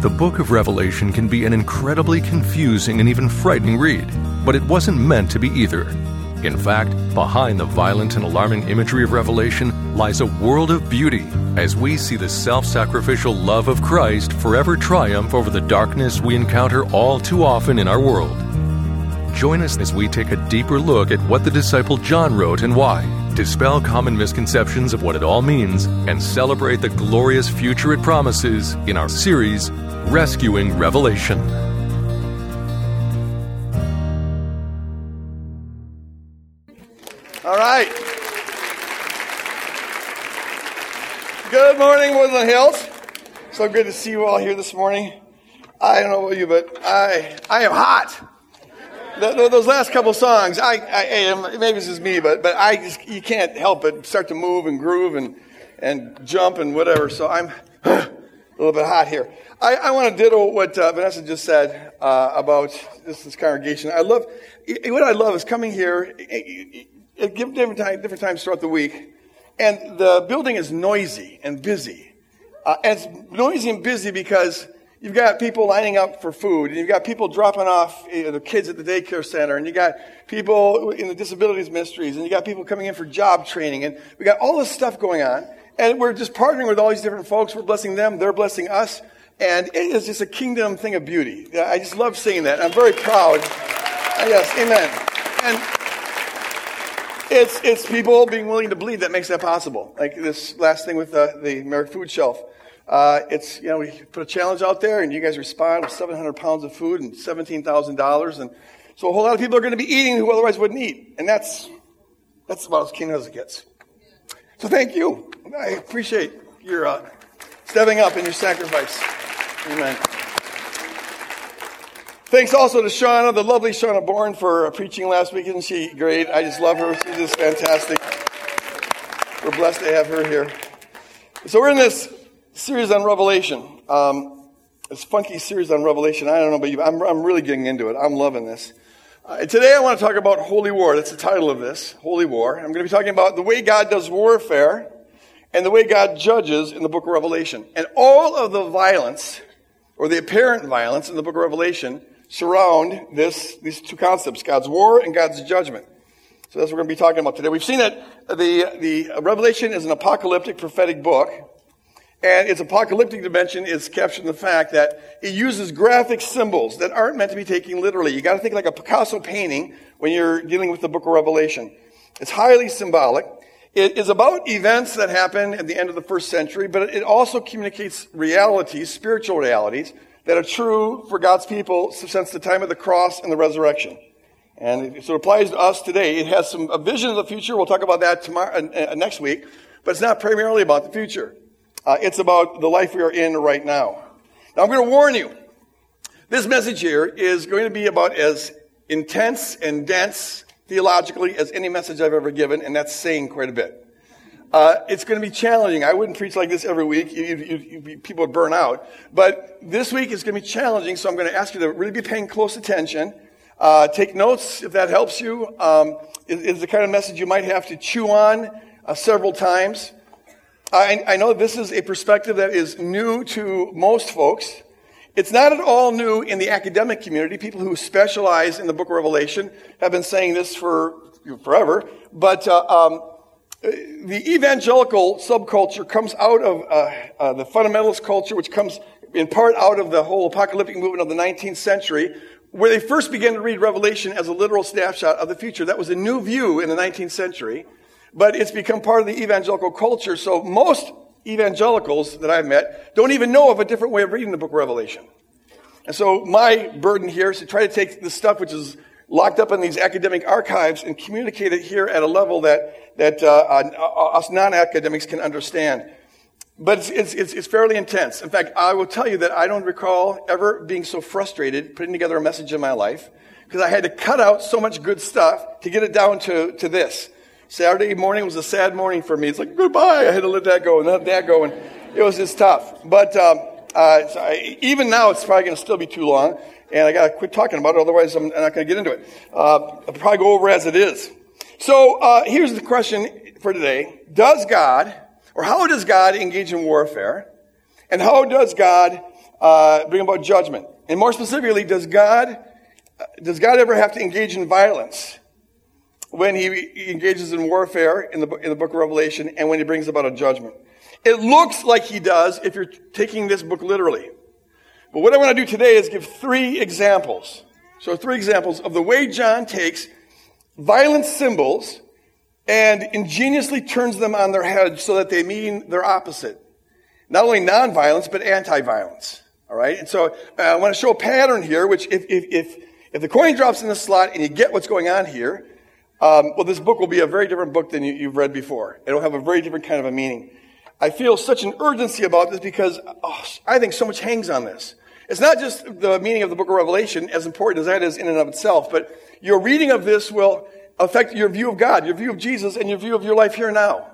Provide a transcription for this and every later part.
The book of Revelation can be an incredibly confusing and even frightening read, but it wasn't meant to be either. In fact, behind the violent and alarming imagery of Revelation lies a world of beauty as we see the self sacrificial love of Christ forever triumph over the darkness we encounter all too often in our world. Join us as we take a deeper look at what the disciple John wrote and why, dispel common misconceptions of what it all means, and celebrate the glorious future it promises in our series, Rescuing Revelation. All right. Good morning, Woodland Hills. So good to see you all here this morning. I don't know about you, but I I am hot. those last couple songs, I, I am um, maybe this is me, but but I just you can't help but start to move and groove and and jump and whatever. So I'm a little bit hot here. I, I want to ditto what uh, Vanessa just said uh, about this, this congregation. I love what I love is coming here at different, time, different times throughout the week, and the building is noisy and busy. Uh, and it's noisy and busy because you've got people lining up for food, and you've got people dropping off you know, the kids at the daycare center, and you got people in the disabilities ministries, and you got people coming in for job training, and we got all this stuff going on. And we're just partnering with all these different folks. We're blessing them, they're blessing us. And it is just a kingdom thing of beauty. I just love seeing that. I'm very proud. Yes, amen. And it's, it's people being willing to bleed that makes that possible. Like this last thing with the, the American Food Shelf. Uh, it's, you know, we put a challenge out there and you guys respond with 700 pounds of food and $17,000. And so a whole lot of people are going to be eating who otherwise wouldn't eat. And that's, that's about as keen as it gets. So thank you. I appreciate your uh, stepping up and your sacrifice. Amen. Thanks also to Shauna, the lovely Shauna Bourne, for preaching last week. Isn't she great? I just love her. She's just fantastic. We're blessed to have her here. So we're in this series on Revelation. Um, this funky series on Revelation. I don't know about you, I'm, I'm really getting into it. I'm loving this. Uh, today I want to talk about Holy War. That's the title of this, Holy War. I'm going to be talking about the way God does warfare and the way God judges in the book of Revelation. And all of the violence, or the apparent violence in the book of Revelation, surround this, these two concepts, God's war and God's judgment. So that's what we're going to be talking about today. We've seen that the, the Revelation is an apocalyptic prophetic book, and its apocalyptic dimension is captured in the fact that it uses graphic symbols that aren't meant to be taken literally. You got to think like a Picasso painting when you're dealing with the book of Revelation. It's highly symbolic. It is about events that happen at the end of the first century, but it also communicates realities, spiritual realities, that are true for God's people since the time of the cross and the resurrection. And so it applies to us today. It has some a vision of the future. We'll talk about that tomorrow, uh, uh, next week. But it's not primarily about the future. Uh, it's about the life we are in right now. Now I'm going to warn you. This message here is going to be about as intense and dense theologically as any message I've ever given, and that's saying quite a bit. Uh, it's going to be challenging. I wouldn't preach like this every week. You, you, you, people would burn out. But this week is going to be challenging, so I'm going to ask you to really be paying close attention. Uh, take notes if that helps you. Um, it, it's the kind of message you might have to chew on uh, several times. I, I know this is a perspective that is new to most folks. It's not at all new in the academic community. People who specialize in the book of Revelation have been saying this for forever. But uh, um, the evangelical subculture comes out of uh, uh, the fundamentalist culture, which comes in part out of the whole apocalyptic movement of the 19th century, where they first began to read Revelation as a literal snapshot of the future. That was a new view in the 19th century, but it's become part of the evangelical culture. So most evangelicals that I've met don't even know of a different way of reading the book of Revelation. And so my burden here is to try to take the stuff which is locked up in these academic archives and communicate it here at a level that, that uh, uh, us non-academics can understand. But it's, it's, it's, it's fairly intense. In fact, I will tell you that I don't recall ever being so frustrated putting together a message in my life because I had to cut out so much good stuff to get it down to, to this. Saturday morning was a sad morning for me. It's like, goodbye. I had to let that go and let that go. And it was just tough. But um, uh, so I, even now, it's probably going to still be too long and I got to quit talking about it, otherwise I'm not going to get into it. Uh, I'll probably go over as it is. So uh, here's the question for today: Does God, or how does God engage in warfare, and how does God uh, bring about judgment. And more specifically, does God, does God ever have to engage in violence when he engages in warfare in the, in the book of Revelation and when he brings about a judgment? It looks like he does if you're taking this book literally. But what I want to do today is give three examples. So three examples of the way John takes violent symbols and ingeniously turns them on their head so that they mean their opposite. Not only nonviolence, but anti-violence. All right? And so uh, I want to show a pattern here, which if, if, if, if the coin drops in the slot and you get what's going on here, um, well, this book will be a very different book than you, have read before. It'll have a very different kind of a meaning. I feel such an urgency about this because oh, I think so much hangs on this. It's not just the meaning of the book of Revelation, as important as that is in and of itself, but your reading of this will affect your view of God, your view of Jesus, and your view of your life here and now.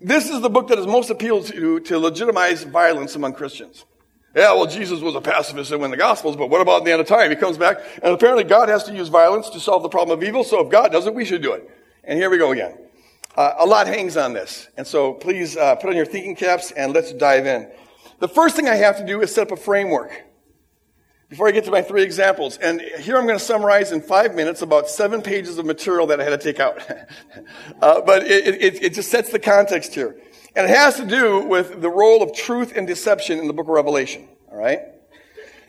This is the book that is most appealed to to legitimize violence among Christians. Yeah, well, Jesus was a pacifist and win the Gospels, but what about the end of time? He comes back, and apparently God has to use violence to solve the problem of evil, so if God does it, we should do it. And here we go again. Uh, a lot hangs on this, and so please uh, put on your thinking caps and let's dive in. The first thing I have to do is set up a framework before I get to my three examples. And here I'm going to summarize in five minutes about seven pages of material that I had to take out. uh, but it, it, it, just sets the context here. And it has to do with the role of truth and deception in the book of Revelation. All right?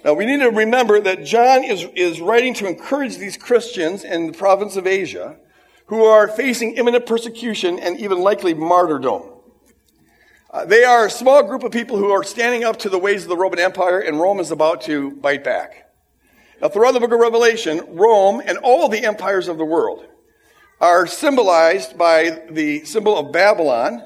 Now we need to remember that John is, is writing to encourage these Christians in the province of Asia who are facing imminent persecution and even likely martyrdom. Uh, they are a small group of people who are standing up to the ways of the Roman Empire, and Rome is about to bite back. Now, throughout the book of Revelation, Rome and all the empires of the world are symbolized by the symbol of Babylon.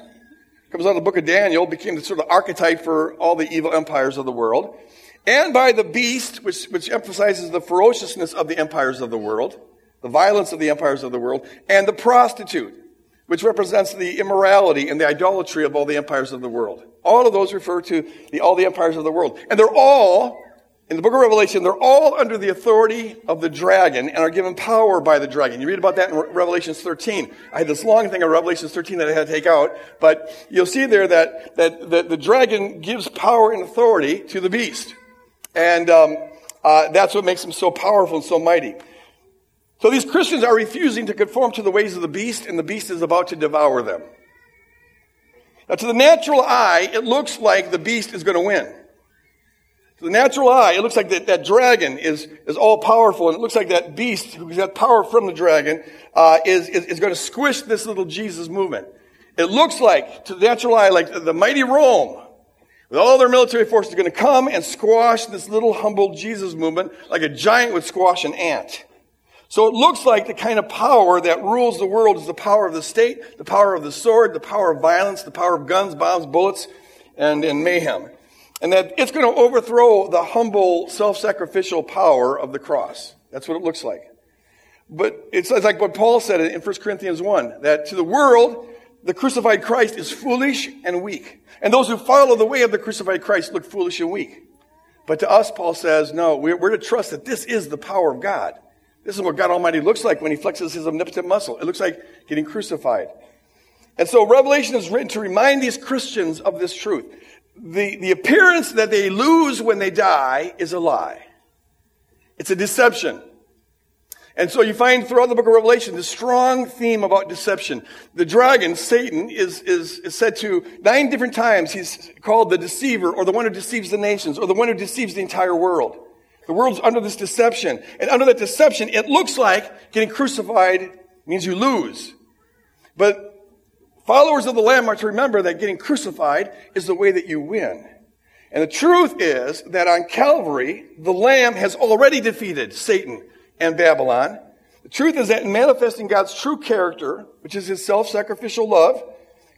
Comes out of the book of Daniel, became the sort of archetype for all the evil empires of the world. And by the beast, which, which emphasizes the ferociousness of the empires of the world, the violence of the empires of the world, and the prostitute, which represents the immorality and the idolatry of all the empires of the world. All of those refer to the, all the empires of the world. And they're all, in the book of Revelation, they're all under the authority of the dragon and are given power by the dragon. You read about that in Re- Revelation 13. I had this long thing in Revelation 13 that I had to take out, but you'll see there that, that, that the dragon gives power and authority to the beast. And um, uh, that's what makes him so powerful and so mighty. So these Christians are refusing to conform to the ways of the beast, and the beast is about to devour them. Now, to the natural eye, it looks like the beast is going to win. The natural eye, it looks like that, that dragon is, is all powerful, and it looks like that beast, who's got power from the dragon, uh, is, is, is going to squish this little Jesus movement. It looks like, to the natural eye, like the mighty Rome, with all their military forces, going to come and squash this little humble Jesus movement like a giant would squash an ant. So it looks like the kind of power that rules the world is the power of the state, the power of the sword, the power of violence, the power of guns, bombs, bullets, and, and mayhem. And that it's going to overthrow the humble, self-sacrificial power of the cross. That's what it looks like. But it's like what Paul said in 1 Corinthians 1, that to the world, the crucified Christ is foolish and weak. And those who follow the way of the crucified Christ look foolish and weak. But to us, Paul says, no, we're, we're to trust that this is the power of God. This is what God Almighty looks like when he flexes his omnipotent muscle. It looks like getting crucified. And so Revelation is written to remind these Christians of this truth. The, the appearance that they lose when they die is a lie. It's a deception. And so you find throughout the book of Revelation this strong theme about deception. The dragon, Satan, is, is, is said to nine different times, he's called the deceiver or the one who deceives the nations or the one who deceives the entire world. The world's under this deception. And under that deception, it looks like getting crucified means you lose. But followers of the Lamb are to remember that getting crucified is the way that you win. And the truth is that on Calvary, the Lamb has already defeated Satan and Babylon. The truth is that in manifesting God's true character, which is his self-sacrificial love,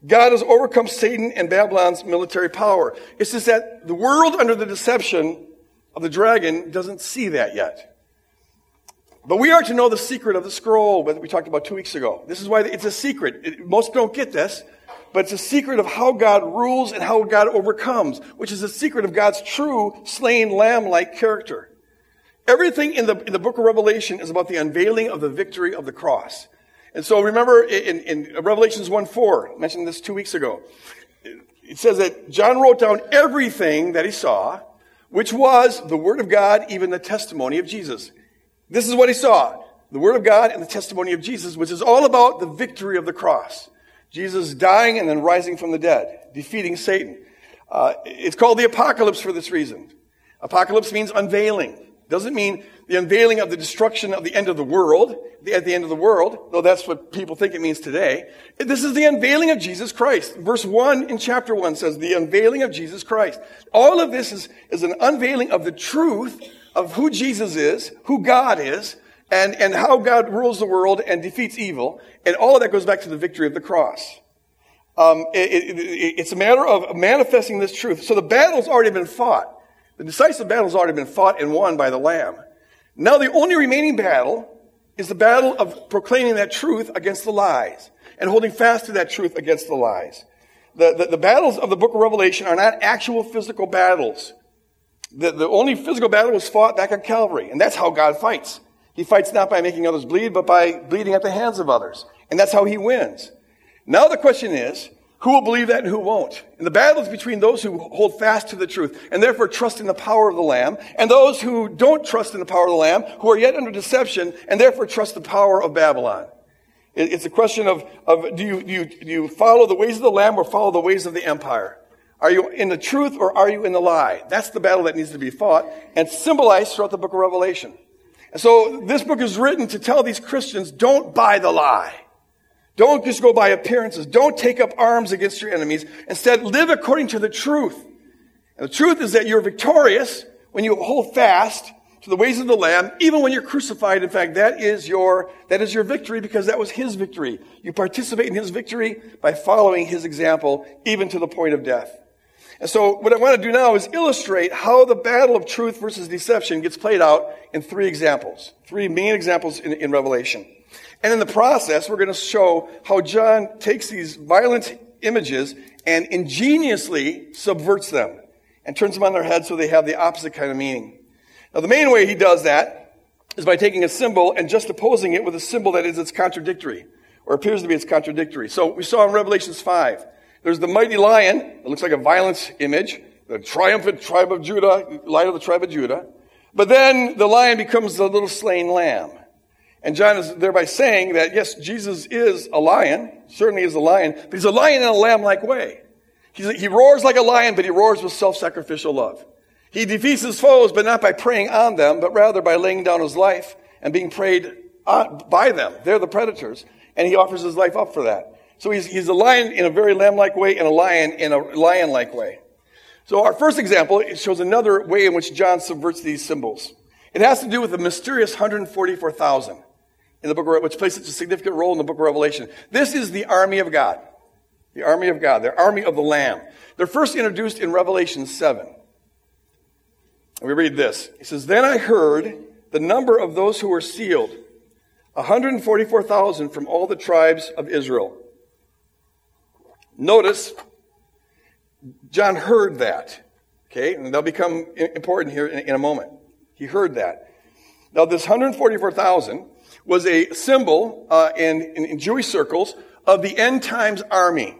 God has overcome Satan and Babylon's military power. It's just that the world under the deception of the dragon doesn't see that yet. But we are to know the secret of the scroll that we talked about two weeks ago. This is why it's a secret. It, most don't get this, but it's a secret of how God rules and how God overcomes, which is a secret of God's true slain lamb-like character. Everything in the, in the book of Revelation is about the unveiling of the victory of the cross. And so remember in, in Revelations 1 4, I mentioned this two weeks ago. It says that John wrote down everything that he saw which was the Word of God, even the testimony of Jesus. This is what he saw. The Word of God and the testimony of Jesus, which is all about the victory of the cross. Jesus dying and then rising from the dead, defeating Satan. Uh, it's called the apocalypse for this reason. Apocalypse means unveiling. Doesn't mean the unveiling of the destruction of the end of the world, the, at the end of the world, though that's what people think it means today. This is the unveiling of Jesus Christ. Verse 1 in chapter 1 says, the unveiling of Jesus Christ. All of this is, is an unveiling of the truth of who Jesus is, who God is, and, and how God rules the world and defeats evil. And all of that goes back to the victory of the cross. Um, it, it, it's a matter of manifesting this truth. So the battle's already been fought. The decisive battle's already been fought and won by the Lamb. Now the only remaining battle is the battle of proclaiming that truth against the lies and holding fast to that truth against the lies. The, the, the battles of the book of Revelation are not actual physical battles. The, the only physical battle was fought back on Calvary, and that's how God fights. He fights not by making others bleed, but by bleeding at the hands of others. And that's how he wins. Now the question is, who will believe that and who won't? And the battle is between those who hold fast to the truth and therefore trust in the power of the Lamb and those who don't trust in the power of the Lamb, who are yet under deception and therefore trust the power of Babylon. It's a question of, of do, you, do, you, do you follow the ways of the Lamb or follow the ways of the empire? Are you in the truth or are you in the lie? That's the battle that needs to be fought and symbolized throughout the book of Revelation. And so this book is written to tell these Christians, don't buy the lie. Don't just go by appearances. Don't take up arms against your enemies. Instead, live according to the truth. And the truth is that you're victorious when you hold fast to the ways of the Lamb, even when you're crucified. In fact, that is your, that is your victory because that was His victory. You participate in His victory by following His example, even to the point of death. And so what I want to do now is illustrate how the battle of truth versus deception gets played out in three examples, three main examples in, in Revelation. And in the process, we're going to show how John takes these violent images and ingeniously subverts them and turns them on their head so they have the opposite kind of meaning. Now, the main way he does that is by taking a symbol and just opposing it with a symbol that is its contradictory, or appears to be its contradictory. So we saw in Revelations 5, there's the mighty lion, it looks like a violence image, the triumphant tribe of Judah, lion of the tribe of Judah. But then the lion becomes the little slain lamb. And John is thereby saying that, yes, Jesus is a lion, certainly is a lion, but he's a lion in a lamb-like way. He's, he roars like a lion, but he roars with self-sacrificial love. He defeats his foes, but not by preying on them, but rather by laying down his life and being preyed on, uh, by them. They're the predators. And he offers his life up for that. So he's, he's a lion in a very lamb-like way and a lion in a lion-like way. So our first example shows another way in which John subverts these symbols. It has to do with the mysterious 144,000 in the book of, which plays such a significant role in the book of Revelation. This is the army of God. The army of God, the army of the Lamb. They're first introduced in Revelation 7. And we read this. He says, Then I heard the number of those who were sealed 144,000 from all the tribes of Israel. Notice, John heard that. Okay, and they'll become important here in, in a moment. He heard that. Now, this 144,000 was a symbol uh, in, in, in, Jewish circles of the end times army.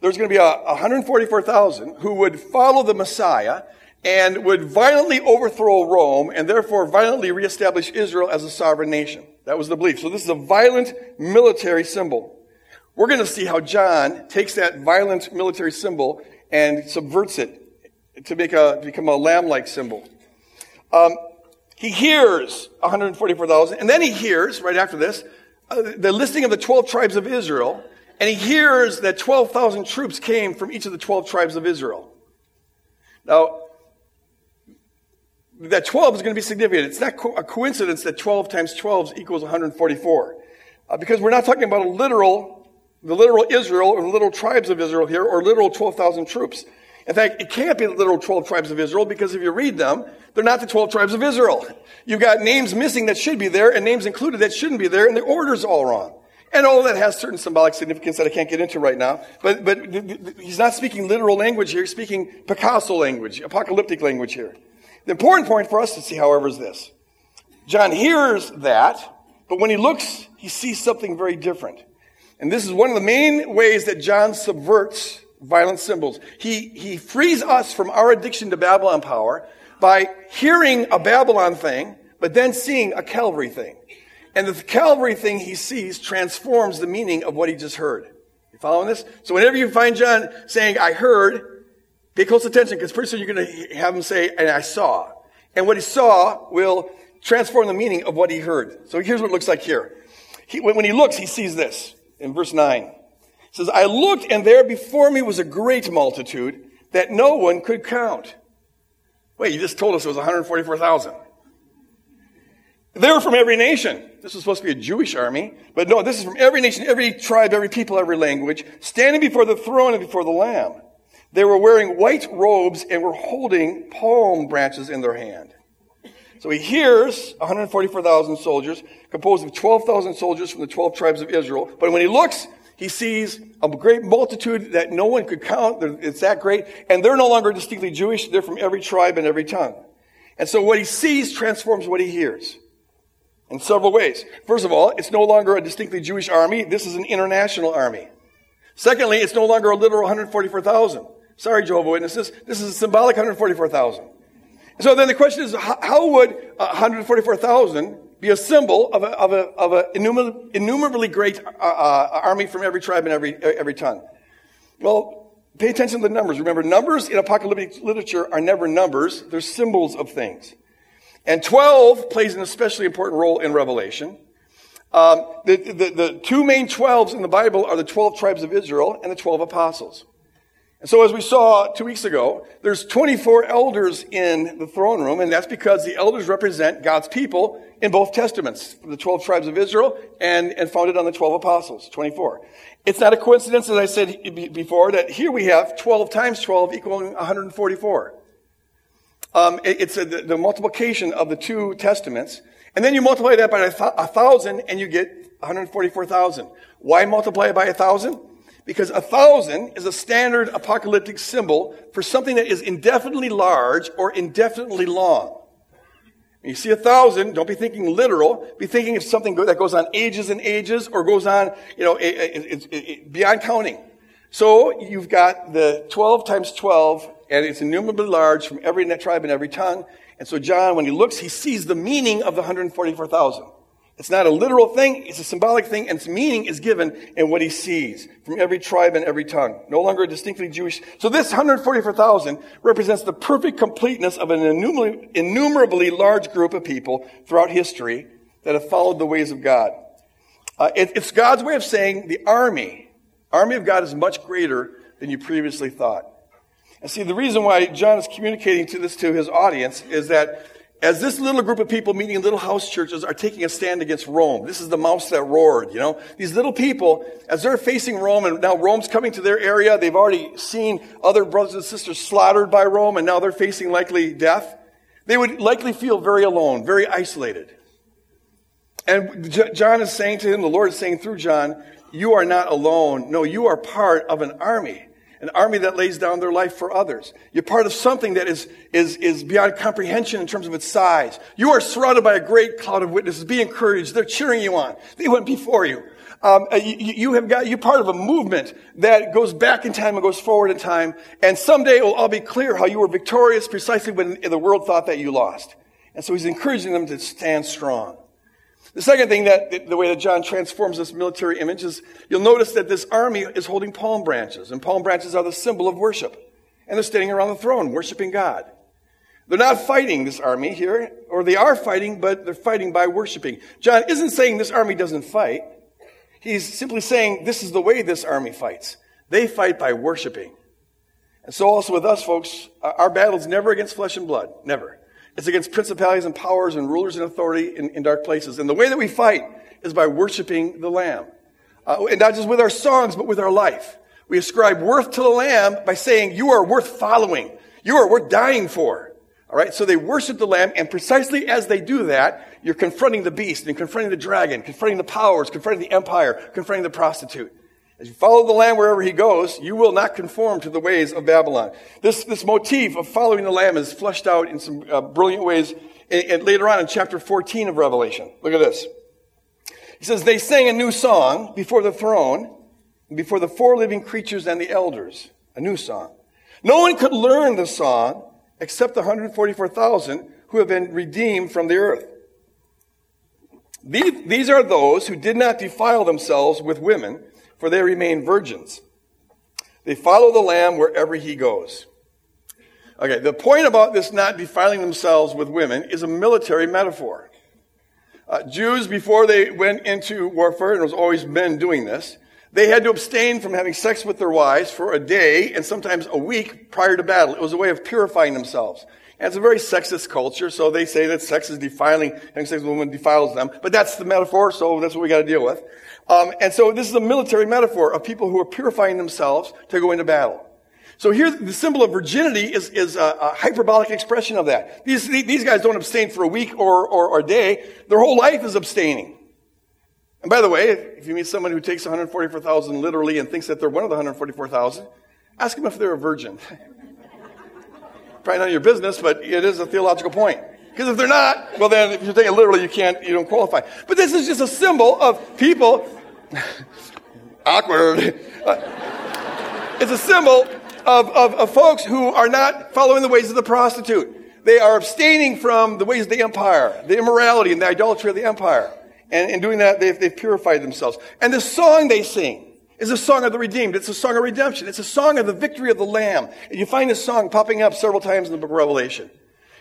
There's going to be a, 144,000 who would follow the Messiah and would violently overthrow Rome and therefore violently reestablish Israel as a sovereign nation. That was the belief. So this is a violent military symbol. We're going to see how John takes that violent military symbol and subverts it to make a, become a lamb-like symbol. Um, he hears 144,000, and then he hears, right after this, uh, the listing of the 12 tribes of Israel, and he hears that 12,000 troops came from each of the 12 tribes of Israel. Now, that 12 is going to be significant. It's not co- a coincidence that 12 times 12 equals 144. Uh, because we're not talking about a literal, the literal Israel or the literal tribes of Israel here, or literal 12,000 troops. In fact, it can't be the literal 12 tribes of Israel because if you read them, they're not the 12 tribes of Israel. You've got names missing that should be there and names included that shouldn't be there and the order's all wrong. And all that has certain symbolic significance that I can't get into right now. But, but he's not speaking literal language here. He's speaking Picasso language, apocalyptic language here. The important point for us to see, however, is this. John hears that, but when he looks, he sees something very different. And this is one of the main ways that John subverts violent symbols. He, he frees us from our addiction to Babylon power by hearing a Babylon thing, but then seeing a Calvary thing. And the Calvary thing he sees transforms the meaning of what he just heard. You following this? So whenever you find John saying, I heard, pay close attention because pretty soon you're going to have him say, and I saw. And what he saw will transform the meaning of what he heard. So here's what it looks like here. He, when he looks, he sees this in verse 9. It says, I looked and there before me was a great multitude that no one could count. Wait, you just told us it was 144,000. They were from every nation. This was supposed to be a Jewish army, but no, this is from every nation, every tribe, every people, every language, standing before the throne and before the Lamb. They were wearing white robes and were holding palm branches in their hand. So he hears 144,000 soldiers, composed of 12,000 soldiers from the 12 tribes of Israel. But when he looks, he sees a great multitude that no one could count. It's that great. And they're no longer distinctly Jewish. They're from every tribe and every tongue. And so what he sees transforms what he hears in several ways. First of all, it's no longer a distinctly Jewish army. This is an international army. Secondly, it's no longer a literal 144,000. Sorry, Jehovah Witnesses. This is a symbolic 144,000. So then the question is, how would 144,000 be a symbol of a, of a, of a innumerably great uh, uh, army from every tribe and every, every tongue? Well, pay attention to the numbers. Remember, numbers in apocalyptic literature are never numbers. They're symbols of things. And 12 plays an especially important role in Revelation. Um, the, the, the two main 12s in the Bible are the 12 tribes of Israel and the 12 apostles. And so, as we saw two weeks ago, there's 24 elders in the throne room, and that's because the elders represent God's people in both testaments, the 12 tribes of Israel and, and founded on the 12 apostles, 24. It's not a coincidence, as I said before, that here we have 12 times 12 equaling 144. Um, it, it's a, the, the, multiplication of the two testaments. And then you multiply that by a, a thousand and you get 144,000. Why multiply it by a thousand? Because a thousand is a standard apocalyptic symbol for something that is indefinitely large or indefinitely long. When you see a thousand, don't be thinking literal. Be thinking of something that goes on ages and ages or goes on, you know, it, it, it, beyond counting. So you've got the 12 times 12, and it's innumerably large from every tribe and every tongue. And so John, when he looks, he sees the meaning of the 144,000. It's not a literal thing, it's a symbolic thing, and its meaning is given in what he sees from every tribe and every tongue. No longer distinctly Jewish. So this 144,000 represents the perfect completeness of an innumerably, large group of people throughout history that have followed the ways of God. Uh, it, it's God's way of saying the army, army of God is much greater than you previously thought. And see, the reason why John is communicating to this to his audience is that as this little group of people meeting in little house churches are taking a stand against Rome, this is the mouse that roared, you know, these little people, as they're facing Rome, and now Rome's coming to their area, they've already seen other brothers and sisters slaughtered by Rome, and now they're facing likely death. They would likely feel very alone, very isolated. And John is saying to him, the Lord is saying through John, you are not alone. No, you are part of an army an army that lays down their life for others. You're part of something that is, is, is beyond comprehension in terms of its size. You are surrounded by a great cloud of witnesses. Be encouraged. They're cheering you on. They went before you. Um, uh, you, you, have got, you're part of a movement that goes back in time and goes forward in time. And someday it will all be clear how you were victorious precisely when the world thought that you lost. And so he's encouraging them to stand strong. The second thing that, the way that John transforms this military image is you'll notice that this army is holding palm branches, and palm branches are the symbol of worship. And they're standing around the throne, worshiping God. They're not fighting this army here, or they are fighting, but they're fighting by worshiping. John isn't saying this army doesn't fight. He's simply saying this is the way this army fights. They fight by worshiping. And so also with us, folks, our battle is never against flesh and blood. Never. It's against principalities and powers and rulers and authority in, in dark places. And the way that we fight is by worshiping the Lamb. Uh, and not just with our songs, but with our life. We ascribe worth to the Lamb by saying, you are worth following. You are worth dying for. All right. So they worship the Lamb. And precisely as they do that, you're confronting the beast and confronting the dragon, confronting the powers, confronting the empire, confronting the prostitute. As you follow the Lamb wherever he goes, you will not conform to the ways of Babylon. This, this motif of following the Lamb is fleshed out in some uh, brilliant ways and, and later on in chapter 14 of Revelation. Look at this. He says, They sang a new song before the throne, before the four living creatures and the elders. A new song. No one could learn the song except the 144,000 who have been redeemed from the earth. These, these are those who did not defile themselves with women, for they remain virgins. They follow the Lamb wherever he goes. Okay, the point about this not defiling themselves with women is a military metaphor. Uh, Jews, before they went into warfare, and it was always men doing this, they had to abstain from having sex with their wives for a day and sometimes a week prior to battle. It was a way of purifying themselves. And it's a very sexist culture, so they say that sex is defiling, having sex woman defiles them. But that's the metaphor, so that's what we got to deal with. Um, and so this is a military metaphor of people who are purifying themselves to go into battle. So here, the symbol of virginity is, is a, a, hyperbolic expression of that. These, these guys don't abstain for a week or, or, or a day. Their whole life is abstaining. And by the way, if you meet someone who takes 144,000 literally and thinks that they're one of the 144,000, ask them if they're a virgin. Probably none of your business, but it is a theological point. Because if they're not, well then, if you're taking it literally, you can't, you don't qualify. But this is just a symbol of people. awkward. it's a symbol of, of, of folks who are not following the ways of the prostitute. They are abstaining from the ways of the empire, the immorality and the idolatry of the empire. And in doing that, they've, they've purified themselves. And the song they sing is a song of the redeemed. It's a song of redemption. It's a song of the victory of the Lamb. And you find this song popping up several times in the book of Revelation.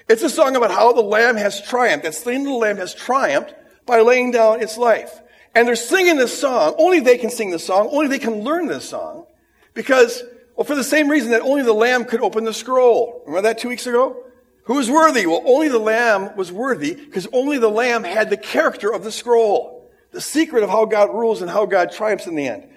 It's a song about how the Lamb has triumphed. That slain little Lamb has triumphed by laying down its life. And they're singing this song. Only they can sing this song. Only they can learn this song. Because, well, for the same reason that only the Lamb could open the scroll. Remember that two weeks ago? Who was worthy? Well, only the Lamb was worthy because only the Lamb had the character of the scroll. The secret of how God rules and how God triumphs in the end.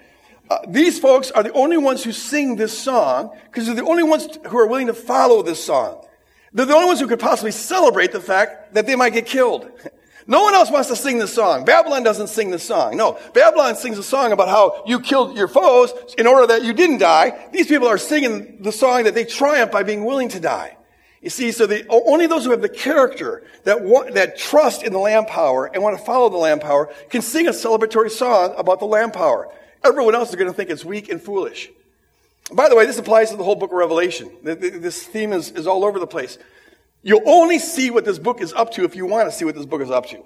Uh, these folks are the only ones who sing this song because they're the only ones who are willing to follow this song. They're the only ones who could possibly celebrate the fact that they might get killed. No one else wants to sing this song. Babylon doesn't sing this song. No, Babylon sings a song about how you killed your foes in order that you didn't die. These people are singing the song that they triumph by being willing to die. You see, so the, only those who have the character that want, that trust in the Lamb power and want to follow the Lamb power can sing a celebratory song about the Lamb power. Everyone else is going to think it's weak and foolish. By the way, this applies to the whole book of Revelation. This theme is, is all over the place. You'll only see what this book is up to if you want to see what this book is up to.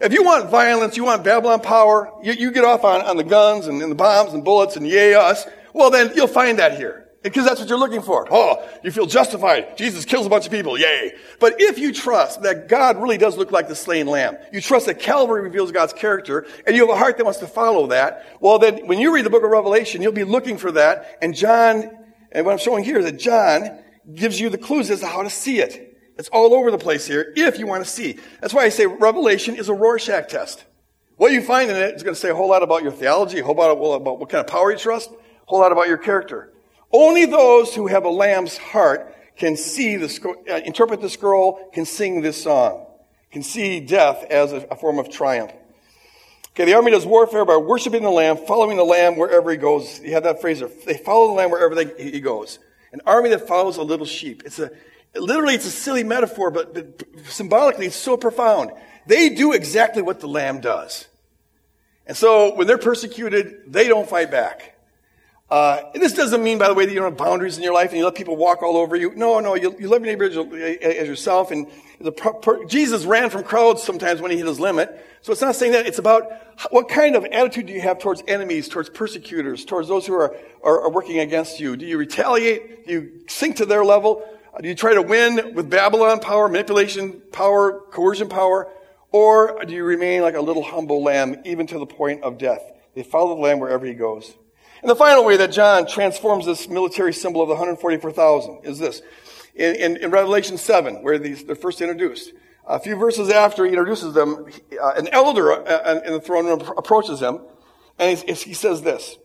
If you want violence, you want Babylon power, you, you get off on, on the guns and, and the bombs and bullets and yay us, well then you'll find that here. Because that's what you're looking for. Oh, you feel justified. Jesus kills a bunch of people. Yay. But if you trust that God really does look like the slain lamb, you trust that Calvary reveals God's character, and you have a heart that wants to follow that, well then, when you read the book of Revelation, you'll be looking for that, and John, and what I'm showing here is that John gives you the clues as to how to see it. It's all over the place here, if you want to see. That's why I say Revelation is a Rorschach test. What you find in it is going to say a whole lot about your theology, a whole lot about, what kind of power you trust, a whole lot about your character. Only those who have a lamb's heart can see the, uh, interpret the scroll, can sing this song, can see death as a, a form of triumph. Okay, the army does warfare by worshiping the lamb, following the lamb wherever he goes. You have that phrase. They follow the lamb wherever they, he goes. An army that follows a little sheep. It's a, literally, it's a silly metaphor, but, but symbolically, it's so profound. They do exactly what the lamb does. And so, when they're persecuted, they don't fight back. Uh, this doesn't mean, by the way, that you don't have boundaries in your life and you let people walk all over you. No, no, you, you love your neighbor as yourself. And per, Jesus ran from crowds sometimes when he hit his limit. So it's not saying that. It's about what kind of attitude do you have towards enemies, towards persecutors, towards those who are, are, are working against you? Do you retaliate? Do you sink to their level? Do you try to win with Babylon power, manipulation power, coercion power? Or do you remain like a little humble lamb, even to the point of death? They follow the lamb wherever he goes. And the final way that John transforms this military symbol of the 144,000 is this. In, in, in, Revelation 7, where these, they're first introduced, a few verses after he introduces them, uh, an elder uh, in the throne room approaches him, and he, he says this.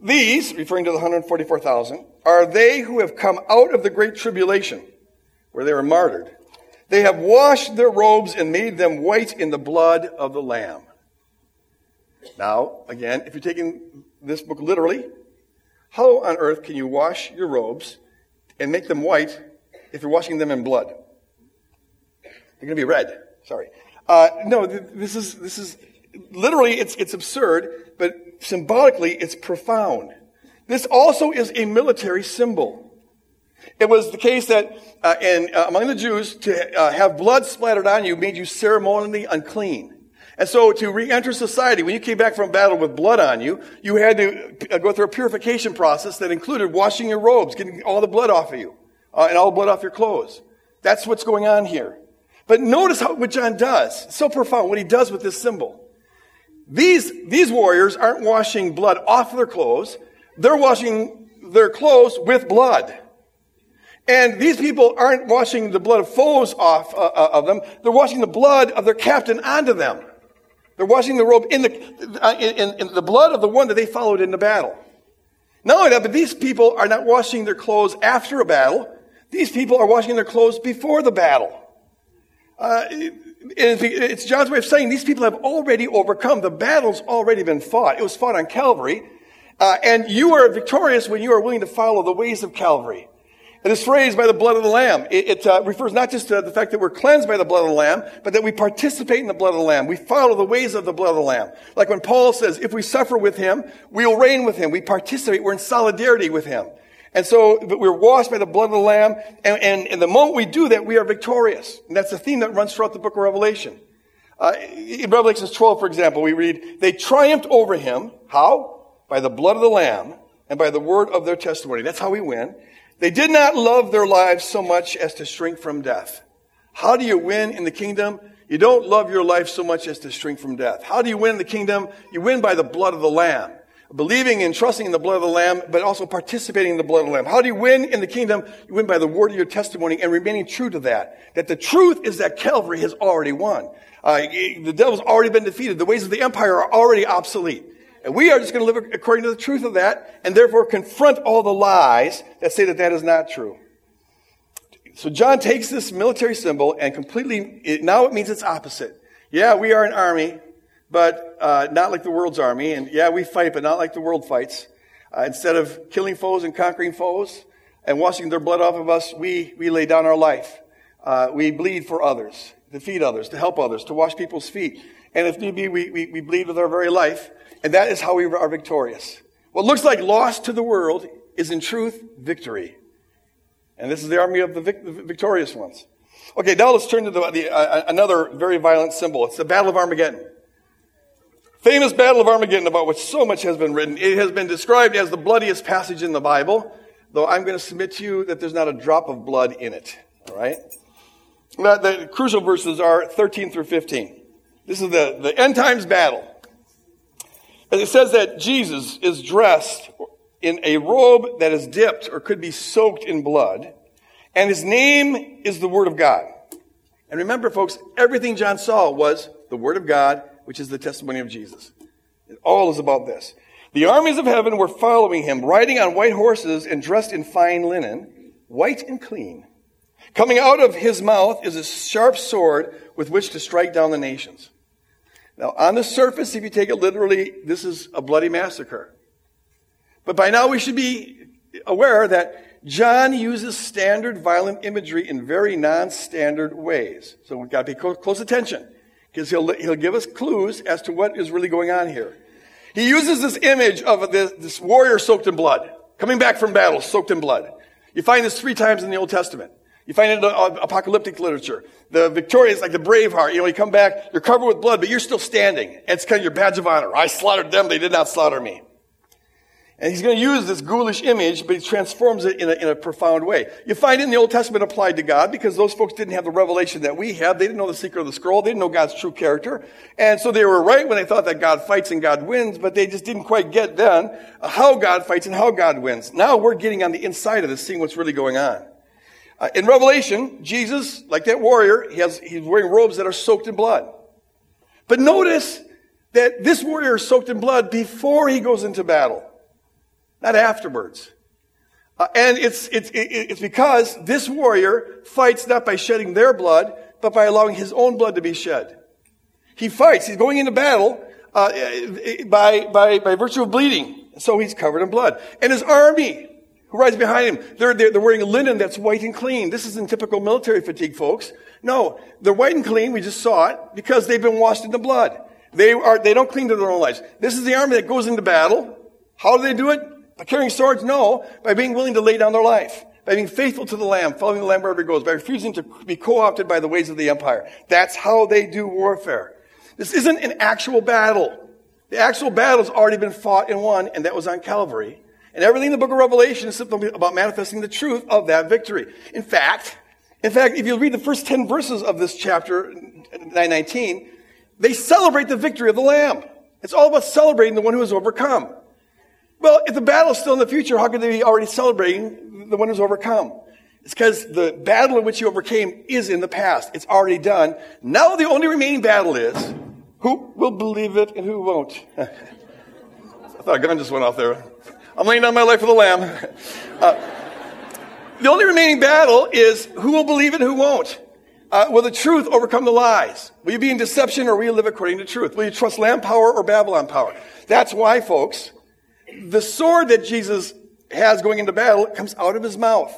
These, referring to the 144,000, are they who have come out of the great tribulation, where they were martyred. They have washed their robes and made them white in the blood of the Lamb. Now, again, if you're taking this book literally, how on earth can you wash your robes and make them white if you're washing them in blood? They're going to be red. Sorry. Uh, no, this is this is literally it's it's absurd, but symbolically it's profound. This also is a military symbol. It was the case that uh, in, uh, among the Jews, to uh, have blood splattered on you made you ceremonially unclean. And so to re-enter society, when you came back from battle with blood on you, you had to uh, go through a purification process that included washing your robes, getting all the blood off of you, uh, and all the blood off your clothes. That's what's going on here. But notice how, what John does. It's so profound what he does with this symbol. These, these warriors aren't washing blood off their clothes. They're washing their clothes with blood. And these people aren't washing the blood of foes off uh, uh, of them. They're washing the blood of their captain onto them. They're washing the robe in the, uh, in, in the blood of the one that they followed in the battle. Not only that, but these people are not washing their clothes after a battle. These people are washing their clothes before the battle. Uh, it's John's way of saying these people have already overcome. The battle's already been fought. It was fought on Calvary. Uh, and you are victorious when you are willing to follow the ways of Calvary. And this phrase, by the blood of the Lamb, it, it uh, refers not just to the fact that we're cleansed by the blood of the Lamb, but that we participate in the blood of the Lamb. We follow the ways of the blood of the Lamb. Like when Paul says, if we suffer with Him, we'll reign with Him. We participate. We're in solidarity with Him. And so we're washed by the blood of the Lamb. And, and, and the moment we do that, we are victorious. And that's the theme that runs throughout the book of Revelation. Uh, in Revelation 12, for example, we read, they triumphed over him. How? By the blood of the Lamb and by the word of their testimony. That's how we win. They did not love their lives so much as to shrink from death. How do you win in the kingdom? You don't love your life so much as to shrink from death. How do you win in the kingdom? You win by the blood of the Lamb. Believing and trusting in the blood of the Lamb, but also participating in the blood of the Lamb. How do you win in the kingdom? You win by the word of your testimony and remaining true to that. That the truth is that Calvary has already won. Uh, the devil's already been defeated. The ways of the empire are already obsolete. And we are just going to live according to the truth of that and therefore confront all the lies that say that that is not true. So John takes this military symbol and completely, it, now it means it's opposite. Yeah, we are an army, but uh, not like the world's army. And yeah, we fight, but not like the world fights. Uh, instead of killing foes and conquering foes and washing their blood off of us, we, we lay down our life. Uh, we bleed for others, to feed others, to help others, to wash people's feet. And if need be, we, we, we bleed with our very life and that is how we are victorious. What looks like loss to the world is in truth victory. And this is the army of the, vic- the victorious ones. Okay, now let's turn to the, the, uh, another very violent symbol. It's the Battle of Armageddon. Famous Battle of Armageddon about which so much has been written. It has been described as the bloodiest passage in the Bible, though I'm going to submit to you that there's not a drop of blood in it. All right? The crucial verses are 13 through 15. This is the, the end times battle. And it says that Jesus is dressed in a robe that is dipped or could be soaked in blood, and his name is the Word of God. And remember, folks, everything John saw was the Word of God, which is the testimony of Jesus. It all is about this. The armies of heaven were following him, riding on white horses and dressed in fine linen, white and clean. Coming out of his mouth is a sharp sword with which to strike down the nations. Now, on the surface, if you take it literally, this is a bloody massacre. But by now we should be aware that John uses standard violent imagery in very non-standard ways. So we've got to pay close attention because he'll, he'll give us clues as to what is really going on here. He uses this image of this, this warrior soaked in blood, coming back from battle soaked in blood. You find this three times in the Old Testament. You find it in uh, apocalyptic literature. The victorious, like the Braveheart, you know, you come back, you're covered with blood, but you're still standing. It's kind of your badge of honor. I slaughtered them, they did not slaughter me. And he's going to use this ghoulish image, but he transforms it in a, in a profound way. You find it in the Old Testament applied to God because those folks didn't have the revelation that we have. They didn't know the secret of the scroll. They didn't know God's true character. And so they were right when they thought that God fights and God wins, but they just didn't quite get then uh, how God fights and how God wins. Now we're getting on the inside of this, seeing what's really going on. Uh, in Revelation, Jesus, like that warrior, he has, he's wearing robes that are soaked in blood. But notice that this warrior is soaked in blood before he goes into battle, not afterwards. Uh, and it's, it's, it's because this warrior fights not by shedding their blood, but by allowing his own blood to be shed. He fights. He's going into battle uh, by, by, by virtue of bleeding. So he's covered in blood. And his army who rides behind him? They're, they're, wearing linen that's white and clean. This isn't typical military fatigue, folks. No, they're white and clean. We just saw it because they've been washed in the blood. They are, they don't cling to their own lives. This is the army that goes into battle. How do they do it? By carrying swords? No. By being willing to lay down their life. by being faithful to the Lamb, following the Lamb wherever he goes, by refusing to be co-opted by the ways of the empire. That's how they do warfare. This isn't an actual battle. The actual battle's already been fought and won, and that was on Calvary. And everything in the book of Revelation is simply about manifesting the truth of that victory. In fact, in fact, if you read the first 10 verses of this chapter, 919, they celebrate the victory of the Lamb. It's all about celebrating the one who has overcome. Well, if the battle is still in the future, how could they be already celebrating the one who's overcome? It's because the battle in which you overcame is in the past. It's already done. Now the only remaining battle is who will believe it and who won't. I thought a gun just went off there. I'm laying down my life for the lamb. Uh, the only remaining battle is who will believe it and who won't. Uh, will the truth overcome the lies? Will you be in deception or will you live according to truth? Will you trust lamb power or Babylon power? That's why, folks, the sword that Jesus has going into battle comes out of his mouth.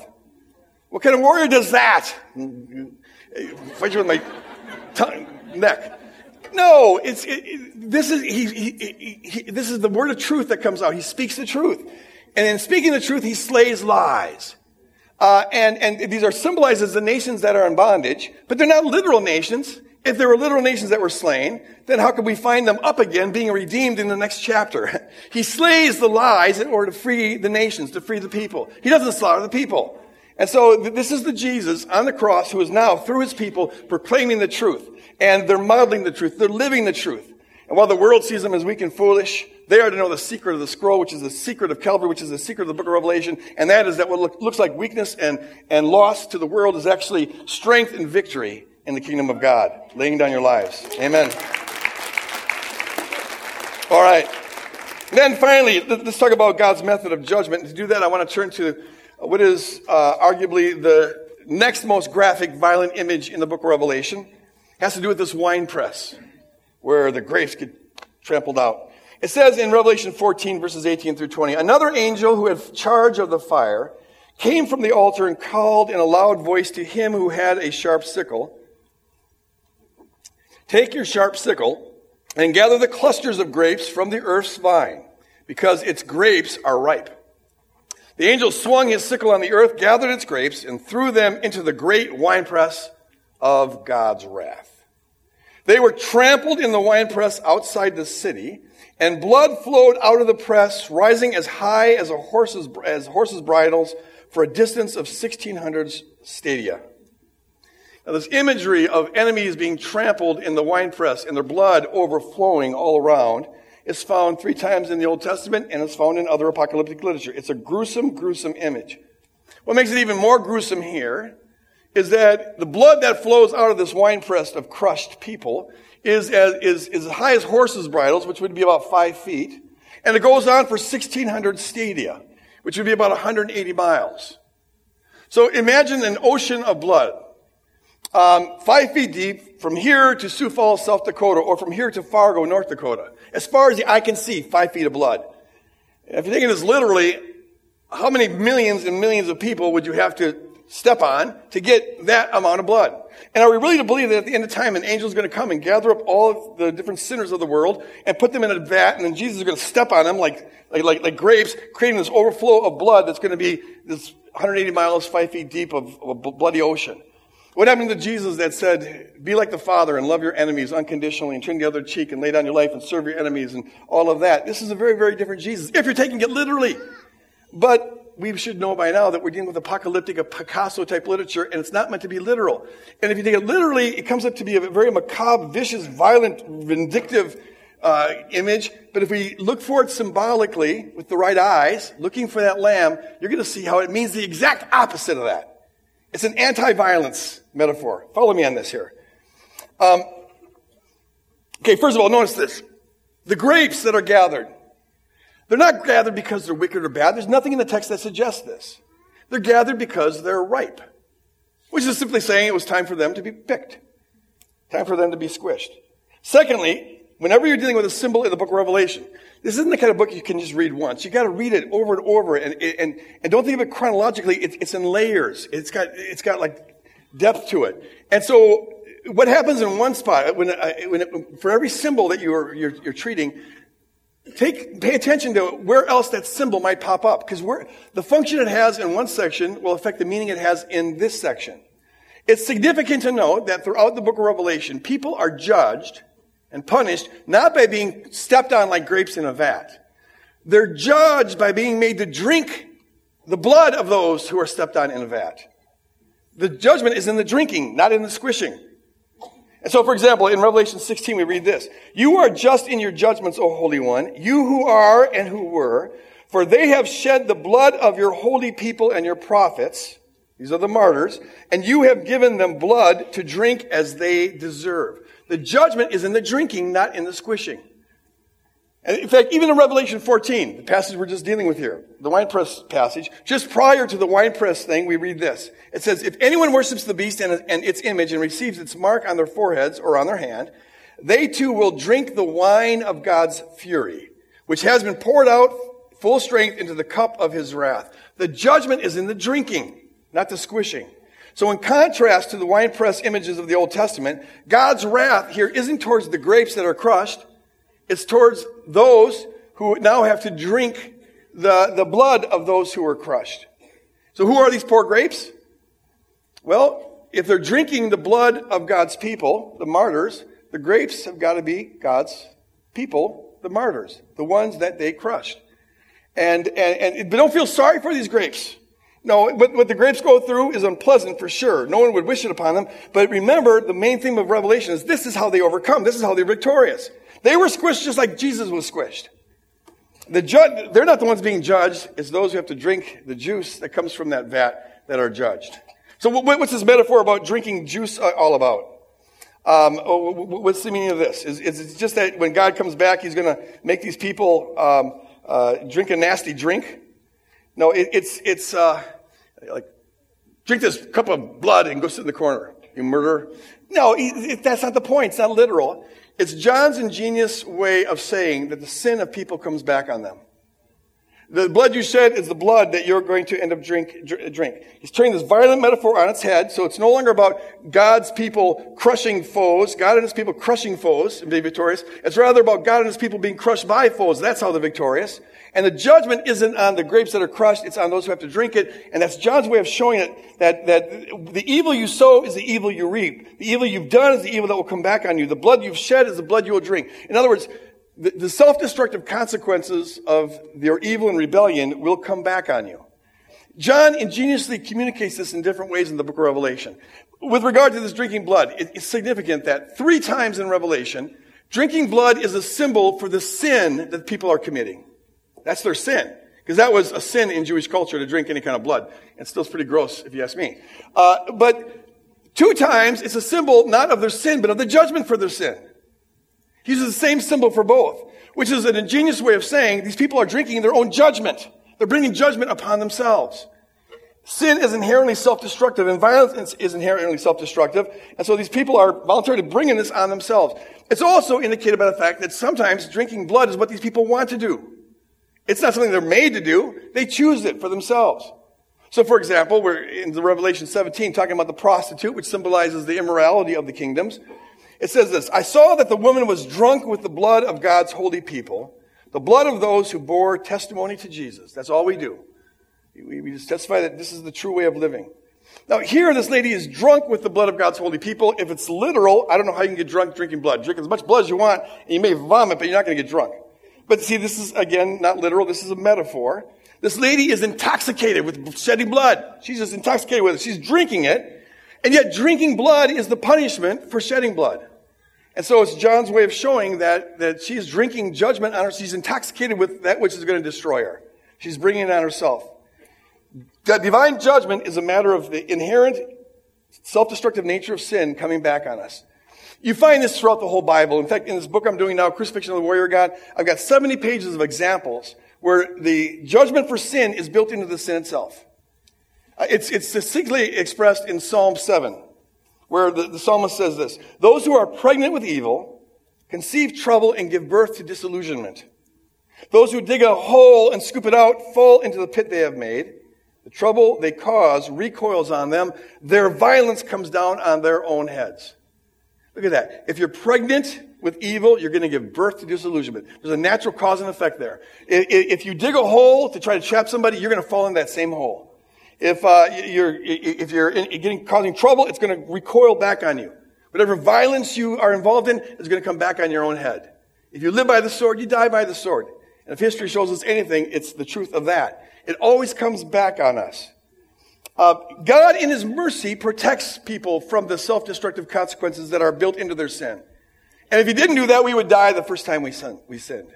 What kind of warrior does that? Fight you with my tongue, neck. No, it's it, this is he, he, he, this is the word of truth that comes out. He speaks the truth, and in speaking the truth, he slays lies. Uh, and and these are symbolized as the nations that are in bondage, but they're not literal nations. If there were literal nations that were slain, then how could we find them up again being redeemed in the next chapter? he slays the lies in order to free the nations, to free the people. He doesn't slaughter the people. And so this is the Jesus on the cross who is now, through his people, proclaiming the truth. And they're modeling the truth. They're living the truth. And while the world sees them as weak and foolish, they are to know the secret of the scroll, which is the secret of Calvary, which is the secret of the book of Revelation. And that is that what look, looks like weakness and, and loss to the world is actually strength and victory in the kingdom of God, laying down your lives. Amen. All right. Then finally, let's talk about God's method of judgment. To do that, I want to turn to what is uh, arguably the next most graphic, violent image in the book of Revelation. Has to do with this wine press where the grapes get trampled out. It says in Revelation 14, verses 18 through 20, another angel who had charge of the fire came from the altar and called in a loud voice to him who had a sharp sickle Take your sharp sickle and gather the clusters of grapes from the earth's vine, because its grapes are ripe. The angel swung his sickle on the earth, gathered its grapes, and threw them into the great winepress of God's wrath. They were trampled in the winepress outside the city, and blood flowed out of the press, rising as high as a horse's, as horses' bridles for a distance of 1600 stadia. Now, this imagery of enemies being trampled in the winepress and their blood overflowing all around is found three times in the Old Testament and it's found in other apocalyptic literature. It's a gruesome, gruesome image. What makes it even more gruesome here is that the blood that flows out of this winepress of crushed people is as, is, is high as horses' bridles, which would be about five feet. And it goes on for 1600 stadia, which would be about 180 miles. So imagine an ocean of blood um, five feet deep from here to Sioux Falls, South Dakota, or from here to Fargo, North Dakota. As far as the eye can see, five feet of blood. If you're taking this literally, how many millions and millions of people would you have to step on to get that amount of blood? And are we really to believe that at the end of time an angel is going to come and gather up all of the different sinners of the world and put them in a vat and then Jesus is going to step on them like, like, like, like grapes, creating this overflow of blood that's going to be this 180 miles, five feet deep of, of a bloody ocean? What happened to Jesus that said, be like the Father and love your enemies unconditionally and turn the other cheek and lay down your life and serve your enemies and all of that? This is a very, very different Jesus, if you're taking it literally. But we should know by now that we're dealing with apocalyptic, a Picasso type literature, and it's not meant to be literal. And if you take it literally, it comes up to be a very macabre, vicious, violent, vindictive uh, image. But if we look for it symbolically with the right eyes, looking for that lamb, you're going to see how it means the exact opposite of that. It's an anti-violence metaphor. Follow me on this here. Um, okay, first of all, notice this. The grapes that are gathered, they're not gathered because they're wicked or bad. There's nothing in the text that suggests this. They're gathered because they're ripe, which is simply saying it was time for them to be picked, time for them to be squished. Secondly, whenever you're dealing with a symbol in the book of Revelation, this isn't the kind of book you can just read once. You got to read it over and over, and and and don't think of it chronologically. It's, it's in layers. It's got it's got like depth to it. And so, what happens in one spot when, uh, when it, for every symbol that you're, you're you're treating, take, pay attention to where else that symbol might pop up, because where the function it has in one section will affect the meaning it has in this section. It's significant to note that throughout the book of Revelation, people are judged and punished not by being stepped on like grapes in a vat. They're judged by being made to drink the blood of those who are stepped on in a vat. The judgment is in the drinking, not in the squishing. And so, for example, in Revelation 16, we read this You are just in your judgments, O Holy One, you who are and who were, for they have shed the blood of your holy people and your prophets. These are the martyrs, and you have given them blood to drink as they deserve. The judgment is in the drinking, not in the squishing. And in fact, even in Revelation 14, the passage we're just dealing with here, the winepress passage, just prior to the winepress thing, we read this. It says, If anyone worships the beast and, and its image and receives its mark on their foreheads or on their hand, they too will drink the wine of God's fury, which has been poured out full strength into the cup of his wrath. The judgment is in the drinking, not the squishing. So in contrast to the winepress images of the Old Testament, God's wrath here isn't towards the grapes that are crushed. It's towards those who now have to drink the, the blood of those who were crushed. So who are these poor grapes? Well, if they're drinking the blood of God's people, the martyrs, the grapes have got to be God's people, the martyrs, the ones that they crushed. And, and, and but don't feel sorry for these grapes. No, what, what the grapes go through is unpleasant for sure. No one would wish it upon them. But remember, the main theme of Revelation is this is how they overcome. This is how they're victorious. They were squished just like Jesus was squished. The judge, they're not the ones being judged. It's those who have to drink the juice that comes from that vat that are judged. So what's this metaphor about drinking juice uh, all about? Um, oh, what's the meaning of this? Is, is it just that when God comes back, He's going to make these people um, uh, drink a nasty drink? No, it, it's it's uh, like drink this cup of blood and go sit in the corner. You murder. No, that's not the point. It's not literal. It's John's ingenious way of saying that the sin of people comes back on them. The blood you shed is the blood that you're going to end up drink, drink. He's turning this violent metaphor on its head, so it's no longer about God's people crushing foes, God and his people crushing foes and being victorious. It's rather about God and his people being crushed by foes. That's how they're victorious. And the judgment isn't on the grapes that are crushed, it's on those who have to drink it. And that's John's way of showing it that, that the evil you sow is the evil you reap. The evil you've done is the evil that will come back on you. The blood you've shed is the blood you will drink. In other words, the, the self-destructive consequences of your evil and rebellion will come back on you. John ingeniously communicates this in different ways in the book of Revelation. With regard to this drinking blood, it's significant that three times in Revelation, drinking blood is a symbol for the sin that people are committing. That's their sin. Because that was a sin in Jewish culture to drink any kind of blood. And still pretty gross, if you ask me. Uh, but two times, it's a symbol not of their sin, but of the judgment for their sin. He uses the same symbol for both, which is an ingenious way of saying these people are drinking their own judgment. They're bringing judgment upon themselves. Sin is inherently self-destructive and violence is inherently self-destructive. And so these people are voluntarily bringing this on themselves. It's also indicated by the fact that sometimes drinking blood is what these people want to do. It's not something they're made to do. They choose it for themselves. So, for example, we're in the Revelation 17 talking about the prostitute, which symbolizes the immorality of the kingdoms. It says this, I saw that the woman was drunk with the blood of God's holy people, the blood of those who bore testimony to Jesus. That's all we do. We, we just testify that this is the true way of living. Now, here, this lady is drunk with the blood of God's holy people. If it's literal, I don't know how you can get drunk drinking blood. Drink as much blood as you want, and you may vomit, but you're not going to get drunk. But see, this is, again, not literal. This is a metaphor. This lady is intoxicated with shedding blood. She's just intoxicated with it. She's drinking it. And yet drinking blood is the punishment for shedding blood. And so it's John's way of showing that, that she's drinking judgment on her. She's intoxicated with that which is going to destroy her. She's bringing it on herself. That divine judgment is a matter of the inherent self-destructive nature of sin coming back on us. You find this throughout the whole Bible. In fact, in this book I'm doing now, Crucifixion of the Warrior God, I've got 70 pages of examples where the judgment for sin is built into the sin itself. Uh, it's, it's succinctly expressed in Psalm 7, where the, the psalmist says this Those who are pregnant with evil conceive trouble and give birth to disillusionment. Those who dig a hole and scoop it out fall into the pit they have made. The trouble they cause recoils on them. Their violence comes down on their own heads. Look at that. If you're pregnant with evil, you're going to give birth to disillusionment. There's a natural cause and effect there. If you dig a hole to try to trap somebody, you're going to fall in that same hole. If uh, you're if you're getting causing trouble, it's going to recoil back on you. Whatever violence you are involved in is going to come back on your own head. If you live by the sword, you die by the sword. And if history shows us anything, it's the truth of that. It always comes back on us. Uh, God, in His mercy, protects people from the self-destructive consequences that are built into their sin. And if He didn't do that, we would die the first time we, sin, we sinned.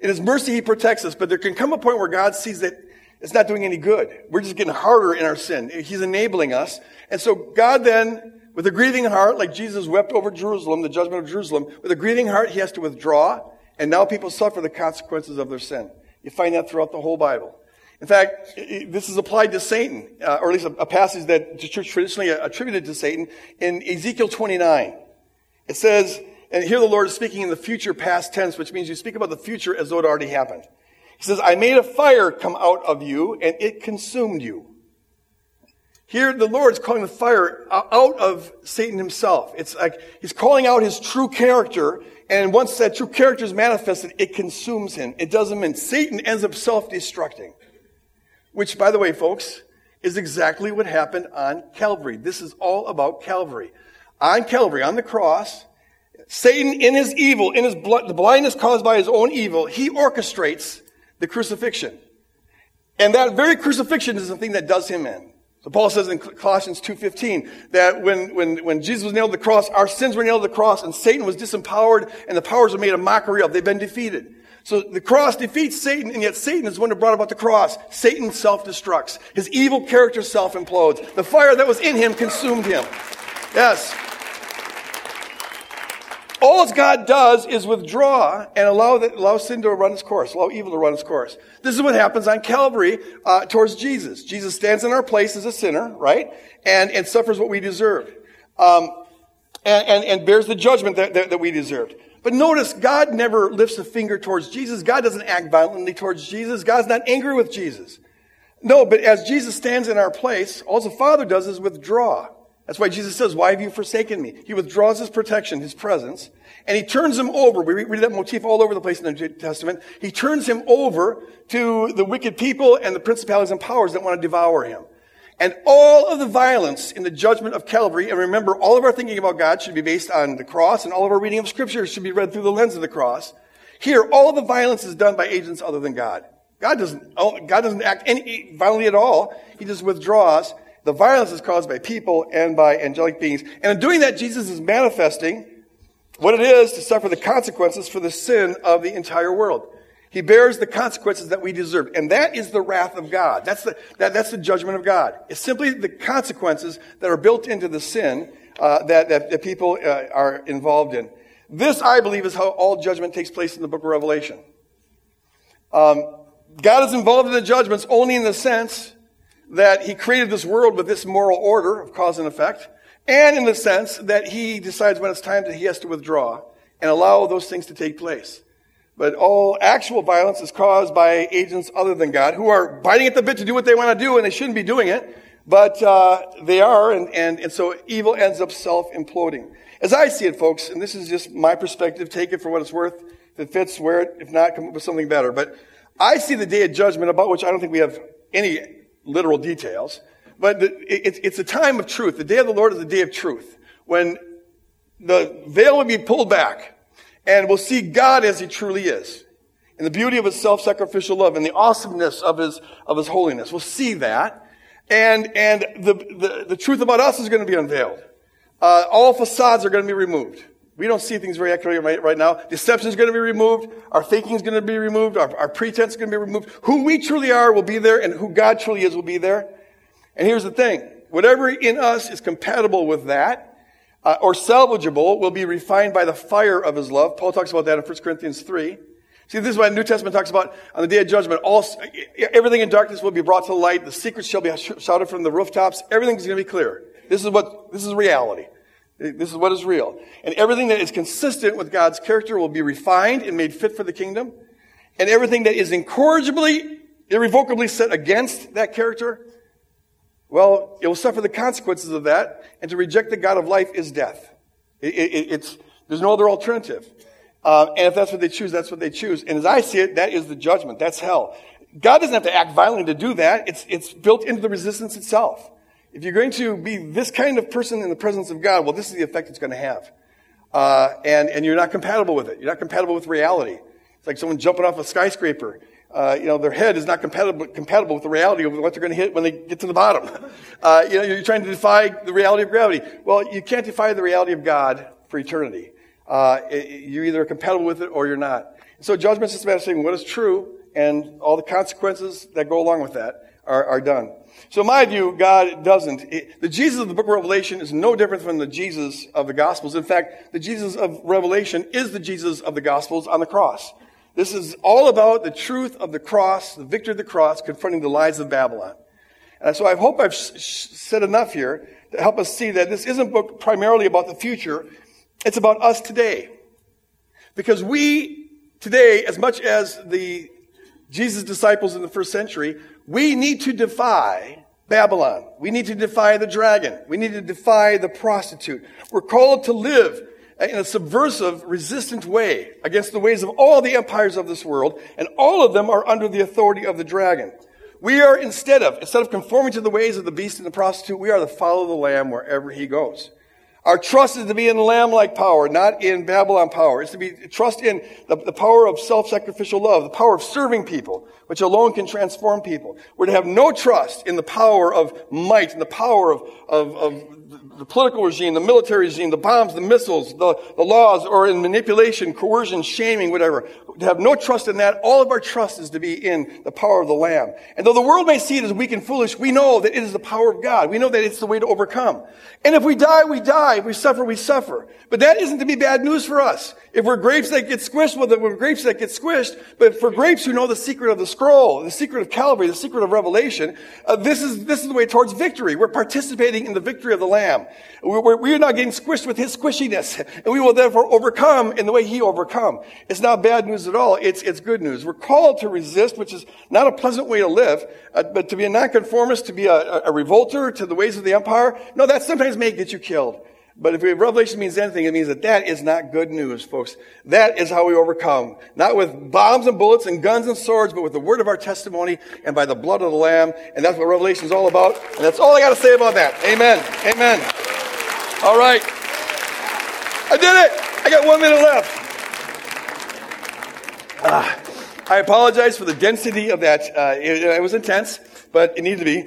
In His mercy, He protects us, but there can come a point where God sees that it's not doing any good. We're just getting harder in our sin. He's enabling us. And so God then, with a grieving heart, like Jesus wept over Jerusalem, the judgment of Jerusalem, with a grieving heart, He has to withdraw, and now people suffer the consequences of their sin. You find that throughout the whole Bible. In fact, this is applied to Satan, uh, or at least a, a, passage that the church traditionally attributed to Satan in Ezekiel 29. It says, and here the Lord is speaking in the future past tense, which means you speak about the future as though it already happened. He says, I made a fire come out of you, and it consumed you. Here, the Lord is calling the fire out of Satan himself. It's like he's calling out his true character, and once that true character is manifested, it consumes him. It doesn't mean Satan ends up self-destructing. Which, by the way, folks, is exactly what happened on Calvary. This is all about Calvary. On Calvary, on the cross, Satan, in his evil, in his blood, the blindness caused by his own evil, he orchestrates the crucifixion. And that very crucifixion is the thing that does him in. So Paul says in Colossians 2.15 that when, when, when Jesus was nailed to the cross, our sins were nailed to the cross and Satan was disempowered and the powers were made a mockery of. They've been defeated. So the cross defeats Satan, and yet Satan is the one who brought about the cross. Satan self-destructs. His evil character self-implodes. The fire that was in him consumed him. Yes. All God does is withdraw and allow, the, allow sin to run its course, allow evil to run its course. This is what happens on Calvary uh, towards Jesus. Jesus stands in our place as a sinner, right? And, and suffers what we deserve. Um, and, and, and, bears the judgment that, that, that we deserved. But notice, God never lifts a finger towards Jesus. God doesn't act violently towards Jesus. God's not angry with Jesus. No, but as Jesus stands in our place, all the Father does is withdraw. That's why Jesus says, Why have you forsaken me? He withdraws his protection, his presence, and he turns him over. We read that motif all over the place in the New Testament. He turns him over to the wicked people and the principalities and powers that want to devour him. And all of the violence in the judgment of Calvary, and remember, all of our thinking about God should be based on the cross, and all of our reading of Scripture should be read through the lens of the cross. Here, all of the violence is done by agents other than God. God doesn't, oh, God doesn't act any, violently at all. He just withdraws. The violence is caused by people and by angelic beings. And in doing that, Jesus is manifesting what it is to suffer the consequences for the sin of the entire world. He bears the consequences that we deserve. And that is the wrath of God. That's the, that, that's the judgment of God. It's simply the consequences that are built into the sin uh, that, that, that, people uh, are involved in. This, I believe, is how all judgment takes place in the book of Revelation. Um, God is involved in the judgments only in the sense that He created this world with this moral order of cause and effect, and in the sense that He decides when it's time that He has to withdraw and allow those things to take place. But all actual violence is caused by agents other than God who are biting at the bit to do what they want to do and they shouldn't be doing it. But uh, they are, and, and, and so evil ends up self imploding. As I see it, folks, and this is just my perspective, take it for what it's worth. If it fits, wear it. If not, come up with something better. But I see the day of judgment, about which I don't think we have any literal details. But the, it, it's a time of truth. The day of the Lord is the day of truth. When the veil will be pulled back and we'll see God as he truly is. And the beauty of his self-sacrificial love and the awesomeness of his, of his holiness. We'll see that. And, and the, the, the truth about us is going to be unveiled. Uh, all facades are going to be removed. We don't see things very accurately right, right now. Deception is going to be removed. Our thinking is going to be removed. Our, our pretense is going to be removed. Who we truly are will be there and who God truly is will be there. And here's the thing. Whatever in us is compatible with that uh, or salvageable will be refined by the fire of his love. Paul talks about that in 1 Corinthians 3. See, this is why the New Testament talks about on the day of judgment. All, everything in darkness will be brought to light. The secrets shall be shouted from the rooftops. Everything's going to be clear. This is what, this is reality. This is what is real. And everything that is consistent with God's character will be refined and made fit for the kingdom. And everything that is incorrigibly, irrevocably set against that character well, it will suffer the consequences of that, and to reject the God of life is death. It, it, it's There's no other alternative. Uh, and if that's what they choose, that's what they choose. And as I see it, that is the judgment. That's hell. God doesn't have to act violently to do that. It's, it's built into the resistance itself. If you're going to be this kind of person in the presence of God, well, this is the effect it's going to have. Uh, and, and you're not compatible with it. You're not compatible with reality. It's like someone jumping off a skyscraper. Uh, you know, their head is not compatible, compatible with the reality of what they're going to hit when they get to the bottom. Uh, you know, you're trying to defy the reality of gravity. Well, you can't defy the reality of God for eternity. Uh, you're either compatible with it or you're not. So judgment is just about saying what is true and all the consequences that go along with that are, are done. So in my view, God doesn't. It, the Jesus of the book of Revelation is no different from the Jesus of the Gospels. In fact, the Jesus of Revelation is the Jesus of the Gospels on the cross. This is all about the truth of the cross, the victory of the cross, confronting the lies of Babylon. And so I hope I've said enough here to help us see that this isn't book primarily about the future. It's about us today. Because we today, as much as the Jesus' disciples in the first century, we need to defy Babylon. We need to defy the dragon. We need to defy the prostitute. We're called to live in a subversive, resistant way against the ways of all the empires of this world, and all of them are under the authority of the dragon. We are instead of, instead of conforming to the ways of the beast and the prostitute, we are to follow the lamb wherever he goes. Our trust is to be in lamb-like power, not in Babylon power. It's to be trust in the, the power of self-sacrificial love, the power of serving people, which alone can transform people. We're to have no trust in the power of might and the power of, of, of the political regime, the military regime, the bombs, the missiles, the, the laws, or in manipulation, coercion, shaming, whatever. To have no trust in that, all of our trust is to be in the power of the Lamb. And though the world may see it as weak and foolish, we know that it is the power of God. We know that it's the way to overcome. And if we die, we die. If we suffer, we suffer. But that isn't to be bad news for us. If we're grapes that get squished, well, then we're grapes that get squished. But for grapes who know the secret of the scroll, the secret of Calvary, the secret of Revelation, uh, this is this is the way towards victory. We're participating in the victory of the Lamb. We're, we're not getting squished with His squishiness, and we will therefore overcome in the way He overcome. It's not bad news at all. It's it's good news. We're called to resist, which is not a pleasant way to live, uh, but to be a nonconformist, to be a, a, a revolter to the ways of the empire. No, that sometimes may get you killed. But if Revelation means anything, it means that that is not good news, folks. That is how we overcome. Not with bombs and bullets and guns and swords, but with the word of our testimony and by the blood of the Lamb. And that's what Revelation is all about. And that's all I got to say about that. Amen. Amen. All right. I did it. I got one minute left. Ah, I apologize for the density of that. Uh, it, it was intense, but it needed to be.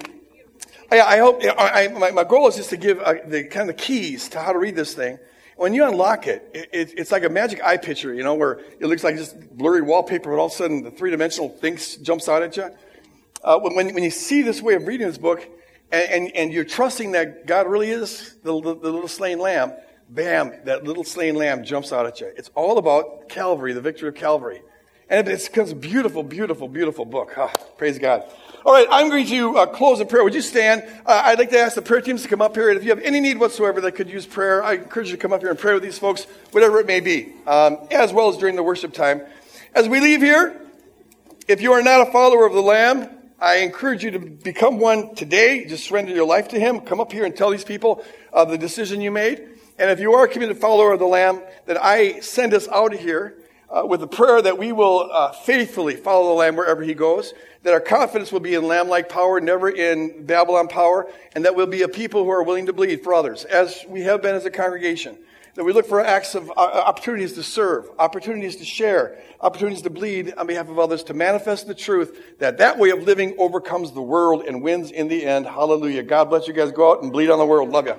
I, I hope, I, my, my, goal is just to give uh, the kind of the keys to how to read this thing. When you unlock it, it, it, it's like a magic eye picture, you know, where it looks like just blurry wallpaper, but all of a sudden the three dimensional thing jumps out at you. Uh, when, when you see this way of reading this book, and, and, and you're trusting that God really is the, the, the little slain lamb, bam, that little slain lamb jumps out at you. It's all about Calvary, the victory of Calvary. And it's, a beautiful, beautiful, beautiful book. Praise God. All right, I'm going to uh, close in prayer. Would you stand? Uh, I'd like to ask the prayer teams to come up here. And if you have any need whatsoever that could use prayer, I encourage you to come up here and pray with these folks, whatever it may be, um, as well as during the worship time. As we leave here, if you are not a follower of the Lamb, I encourage you to become one today. Just surrender your life to Him. Come up here and tell these people uh, the decision you made. And if you are a committed follower of the Lamb, then I send us out of here uh, with a prayer that we will uh, faithfully follow the Lamb wherever he goes, that our confidence will be in Lamb like power, never in Babylon power, and that we'll be a people who are willing to bleed for others, as we have been as a congregation. That we look for acts of uh, opportunities to serve, opportunities to share, opportunities to bleed on behalf of others, to manifest the truth that that way of living overcomes the world and wins in the end. Hallelujah. God bless you guys. Go out and bleed on the world. Love you.